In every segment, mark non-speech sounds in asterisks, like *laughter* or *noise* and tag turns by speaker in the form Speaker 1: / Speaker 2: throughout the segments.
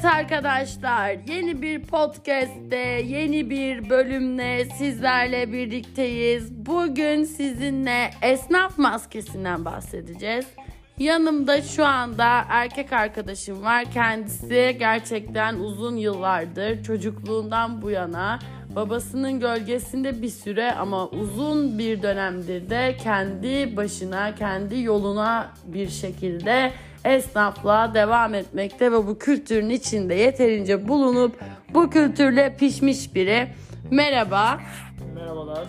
Speaker 1: Evet arkadaşlar yeni bir podcast'te yeni bir bölümle sizlerle birlikteyiz. Bugün sizinle esnaf maskesinden bahsedeceğiz. Yanımda şu anda erkek arkadaşım var. Kendisi gerçekten uzun yıllardır çocukluğundan bu yana babasının gölgesinde bir süre ama uzun bir dönemdir de kendi başına, kendi yoluna bir şekilde esnaflığa devam etmekte ve bu kültürün içinde yeterince bulunup bu kültürle pişmiş biri. Merhaba.
Speaker 2: Merhabalar.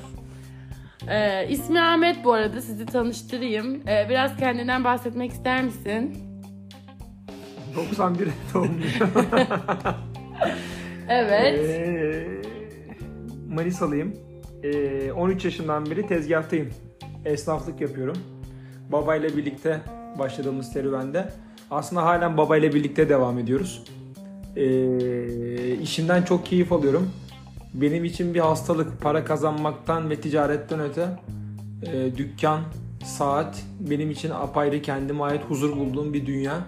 Speaker 1: Ee, ismi Ahmet bu arada sizi tanıştırayım. Ee, biraz kendinden bahsetmek ister misin?
Speaker 2: 91 doğumluyum. *laughs*
Speaker 1: Evet.
Speaker 2: Ee, Manisalıyım. Ee, 13 yaşından beri tezgahtayım. Esnaflık yapıyorum. Babayla birlikte başladığımız serüvende. Aslında halen babayla birlikte devam ediyoruz. Ee, işimden çok keyif alıyorum. Benim için bir hastalık, para kazanmaktan ve ticaretten öte e, dükkan, saat benim için apayrı kendime ait huzur bulduğum bir dünya.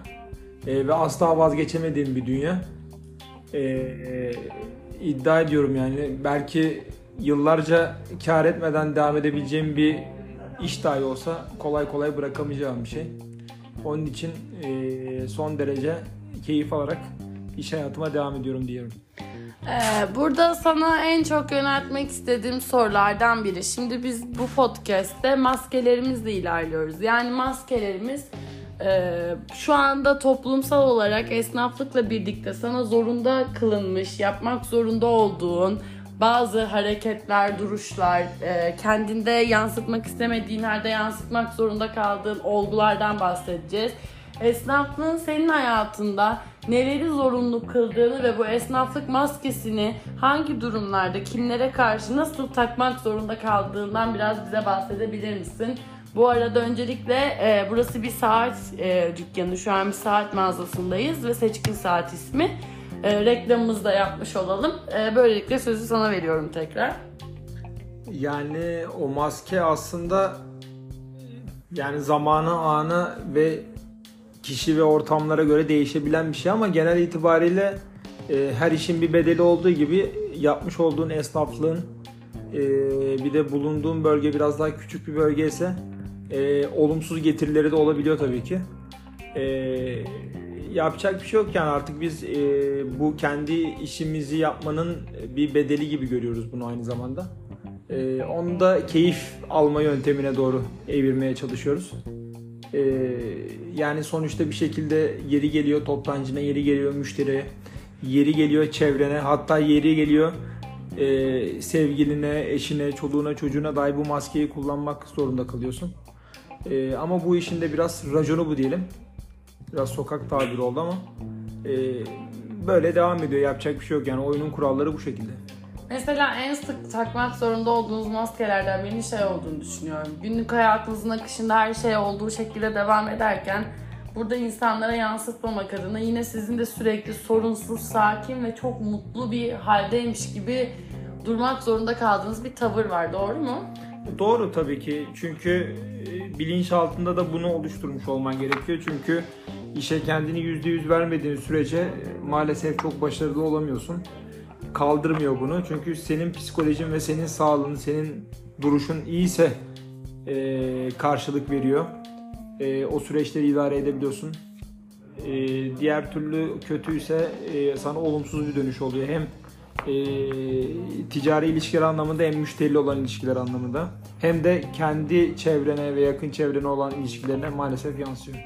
Speaker 2: E, ve asla vazgeçemediğim bir dünya. E, iddia ediyorum yani belki yıllarca kar etmeden devam edebileceğim bir iş dahi olsa kolay kolay bırakamayacağım bir şey. Onun için e, son derece keyif alarak iş hayatıma devam ediyorum diyorum.
Speaker 1: Ee, burada sana en çok yöneltmek istediğim sorulardan biri. Şimdi biz bu podcast'te maskelerimizle ilerliyoruz. Yani maskelerimiz e, şu anda toplumsal olarak esnaflıkla birlikte sana zorunda kılınmış, yapmak zorunda olduğun bazı hareketler, duruşlar, e, kendinde yansıtmak istemediğin halde yansıtmak zorunda kaldığın olgulardan bahsedeceğiz. Esnaflığın senin hayatında neleri zorunlu kıldığını ve bu esnaflık maskesini hangi durumlarda, kimlere karşı nasıl takmak zorunda kaldığından biraz bize bahsedebilir misin? Bu arada öncelikle e, burası bir saat e, dükkanı. Şu an bir saat mağazasındayız ve Seçkin Saat ismi. E, reklamımızı da yapmış olalım. E, böylelikle sözü sana veriyorum tekrar.
Speaker 2: Yani o maske aslında yani zamanı, anı ve kişi ve ortamlara göre değişebilen bir şey ama genel itibariyle e, her işin bir bedeli olduğu gibi yapmış olduğun esnaflığın e, bir de bulunduğun bölge biraz daha küçük bir bölge ise e, olumsuz getirileri de olabiliyor tabii ki. E, yapacak bir şey yok yani artık biz e, bu kendi işimizi yapmanın bir bedeli gibi görüyoruz bunu aynı zamanda. E, onu da keyif alma yöntemine doğru evirmeye çalışıyoruz. E, yani sonuçta bir şekilde yeri geliyor toptancına, yeri geliyor müşteriye, yeri geliyor çevrene, hatta yeri geliyor e, sevgiline, eşine, çoluğuna, çocuğuna dahi bu maskeyi kullanmak zorunda kalıyorsun. E, ama bu işin de biraz raconu bu diyelim. Biraz sokak tabiri oldu ama e, böyle devam ediyor. Yapacak bir şey yok yani oyunun kuralları bu şekilde.
Speaker 1: Mesela en sık takmak zorunda olduğunuz maskelerden birinin şey olduğunu düşünüyorum. Günlük hayatınızın akışında her şey olduğu şekilde devam ederken burada insanlara yansıtmamak adına yine sizin de sürekli sorunsuz, sakin ve çok mutlu bir haldeymiş gibi durmak zorunda kaldığınız bir tavır var. Doğru mu?
Speaker 2: Doğru tabii ki. Çünkü e, bilinç altında da bunu oluşturmuş olman gerekiyor. Çünkü işe kendini %100 vermediğin sürece e, maalesef çok başarılı olamıyorsun. Kaldırmıyor bunu. Çünkü senin psikolojin ve senin sağlığın, senin duruşun iyiyse e, karşılık veriyor. E, o süreçleri idare edebiliyorsun. E, diğer türlü kötüyse e, sana olumsuz bir dönüş oluyor. Hem e, ticari ilişkiler anlamında hem müşteriyle olan ilişkiler anlamında hem de kendi çevrene ve yakın çevrene olan ilişkilerine maalesef yansıyor.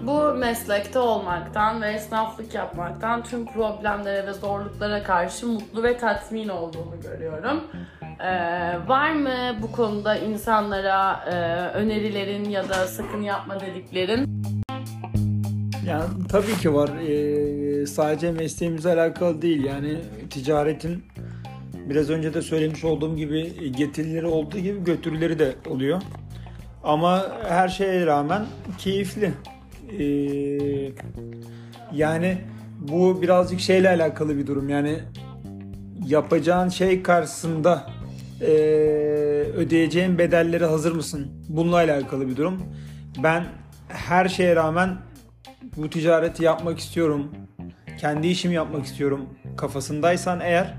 Speaker 1: Bu meslekte olmaktan ve esnaflık yapmaktan tüm problemlere ve zorluklara karşı mutlu ve tatmin olduğumu görüyorum. Ee, var mı bu konuda insanlara e, önerilerin ya da sakın yapma dediklerin?
Speaker 2: Yani tabii ki var. Ee, sadece mesleğimizle alakalı değil. Yani ticaretin biraz önce de söylemiş olduğum gibi getirileri olduğu gibi götürüleri de oluyor. Ama her şeye rağmen keyifli. Ee, yani bu birazcık şeyle alakalı bir durum. Yani yapacağın şey karşısında e, ödeyeceğin bedelleri hazır mısın? Bununla alakalı bir durum. Ben her şeye rağmen bu ticareti yapmak istiyorum. Kendi işimi yapmak istiyorum kafasındaysan eğer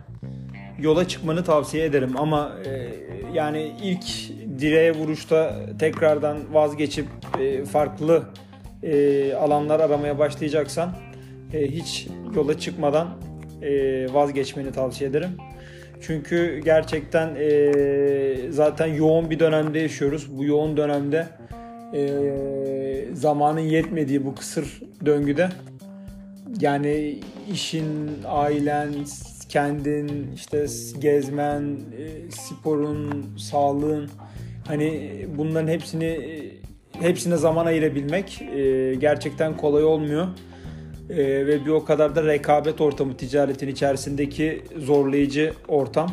Speaker 2: yola çıkmanı tavsiye ederim ama e, yani ilk direğe vuruşta tekrardan vazgeçip e, farklı e, alanlar aramaya başlayacaksan e, hiç yola çıkmadan e, vazgeçmeni tavsiye ederim. Çünkü gerçekten e, zaten yoğun bir dönemde yaşıyoruz. Bu yoğun dönemde e, zamanın yetmediği bu kısır döngüde yani işin, ailen, kendin, işte gezmen, e, sporun, sağlığın hani bunların hepsini e, hepsine zaman ayırabilmek e, gerçekten kolay olmuyor. Ve bir o kadar da rekabet ortamı ticaretin içerisindeki zorlayıcı ortam.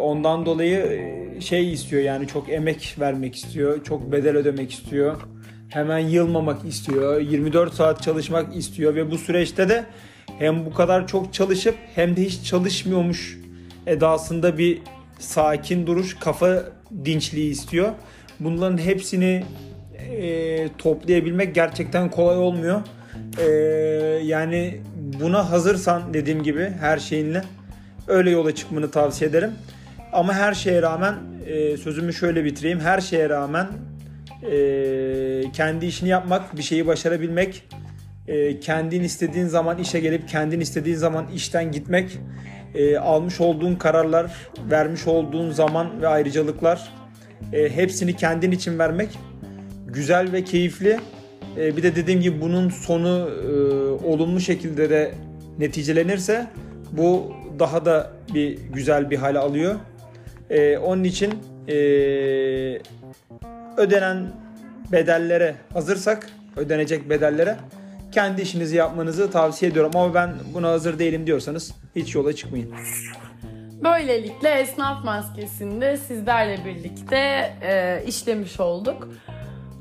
Speaker 2: Ondan dolayı şey istiyor yani çok emek vermek istiyor, çok bedel ödemek istiyor. Hemen yılmamak istiyor, 24 saat çalışmak istiyor ve bu süreçte de hem bu kadar çok çalışıp hem de hiç çalışmıyormuş edasında bir sakin duruş, kafa dinçliği istiyor. Bunların hepsini e, toplayabilmek gerçekten kolay olmuyor. E, yani buna hazırsan dediğim gibi her şeyinle öyle yola çıkmanı tavsiye ederim. Ama her şeye rağmen e, sözümü şöyle bitireyim. Her şeye rağmen e, kendi işini yapmak, bir şeyi başarabilmek e, kendin istediğin zaman işe gelip kendin istediğin zaman işten gitmek, e, almış olduğun kararlar, vermiş olduğun zaman ve ayrıcalıklar e, hepsini kendin için vermek güzel ve keyifli. E, bir de dediğim gibi bunun sonu e, olumlu şekilde de neticelenirse bu daha da bir güzel bir hale alıyor. E, onun için e, ödenen bedellere hazırsak, ödenecek bedellere kendi işinizi yapmanızı tavsiye ediyorum. Ama ben buna hazır değilim diyorsanız hiç yola çıkmayın.
Speaker 1: Böylelikle esnaf maskesinde sizlerle birlikte e, işlemiş olduk.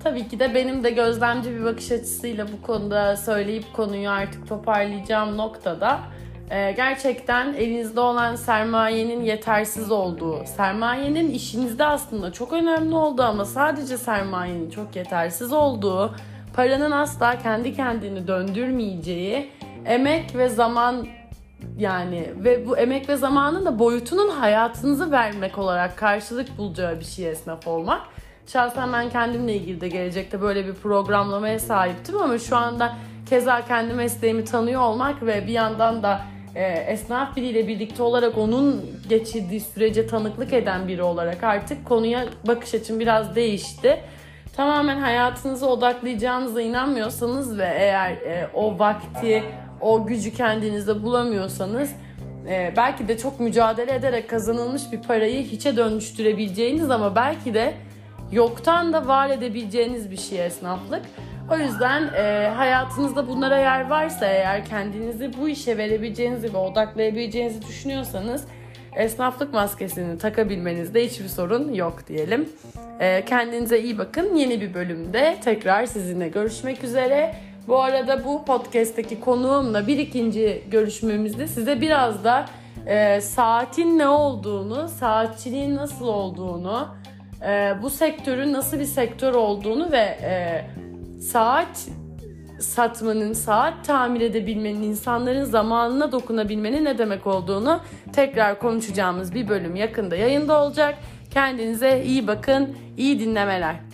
Speaker 1: Tabii ki de benim de gözlemci bir bakış açısıyla bu konuda söyleyip konuyu artık toparlayacağım noktada e, gerçekten elinizde olan sermayenin yetersiz olduğu, sermayenin işinizde aslında çok önemli olduğu ama sadece sermayenin çok yetersiz olduğu paranın asla kendi kendini döndürmeyeceği emek ve zaman yani ve bu emek ve zamanın da boyutunun hayatınızı vermek olarak karşılık bulacağı bir şey esnaf olmak. Şahsen ben kendimle ilgili de gelecekte böyle bir programlamaya sahiptim ama şu anda keza kendi mesleğimi tanıyor olmak ve bir yandan da e, esnaf biriyle birlikte olarak onun geçirdiği sürece tanıklık eden biri olarak artık konuya bakış açım biraz değişti tamamen hayatınızı odaklayacağınıza inanmıyorsanız ve eğer e, o vakti, o gücü kendinizde bulamıyorsanız e, belki de çok mücadele ederek kazanılmış bir parayı hiçe dönüştürebileceğiniz ama belki de yoktan da var edebileceğiniz bir şey esnaflık. O yüzden e, hayatınızda bunlara yer varsa eğer kendinizi bu işe verebileceğinizi ve odaklayabileceğinizi düşünüyorsanız esnaflık maskesini takabilmenizde hiçbir sorun yok diyelim. Ee, kendinize iyi bakın. Yeni bir bölümde tekrar sizinle görüşmek üzere. Bu arada bu podcast'teki konuğumla bir ikinci görüşmemizde size biraz da e, saatin ne olduğunu, saatçiliğin nasıl olduğunu, e, bu sektörün nasıl bir sektör olduğunu ve e, saat satmanın, saat tamir edebilmenin, insanların zamanına dokunabilmenin ne demek olduğunu tekrar konuşacağımız bir bölüm yakında yayında olacak. Kendinize iyi bakın, iyi dinlemeler.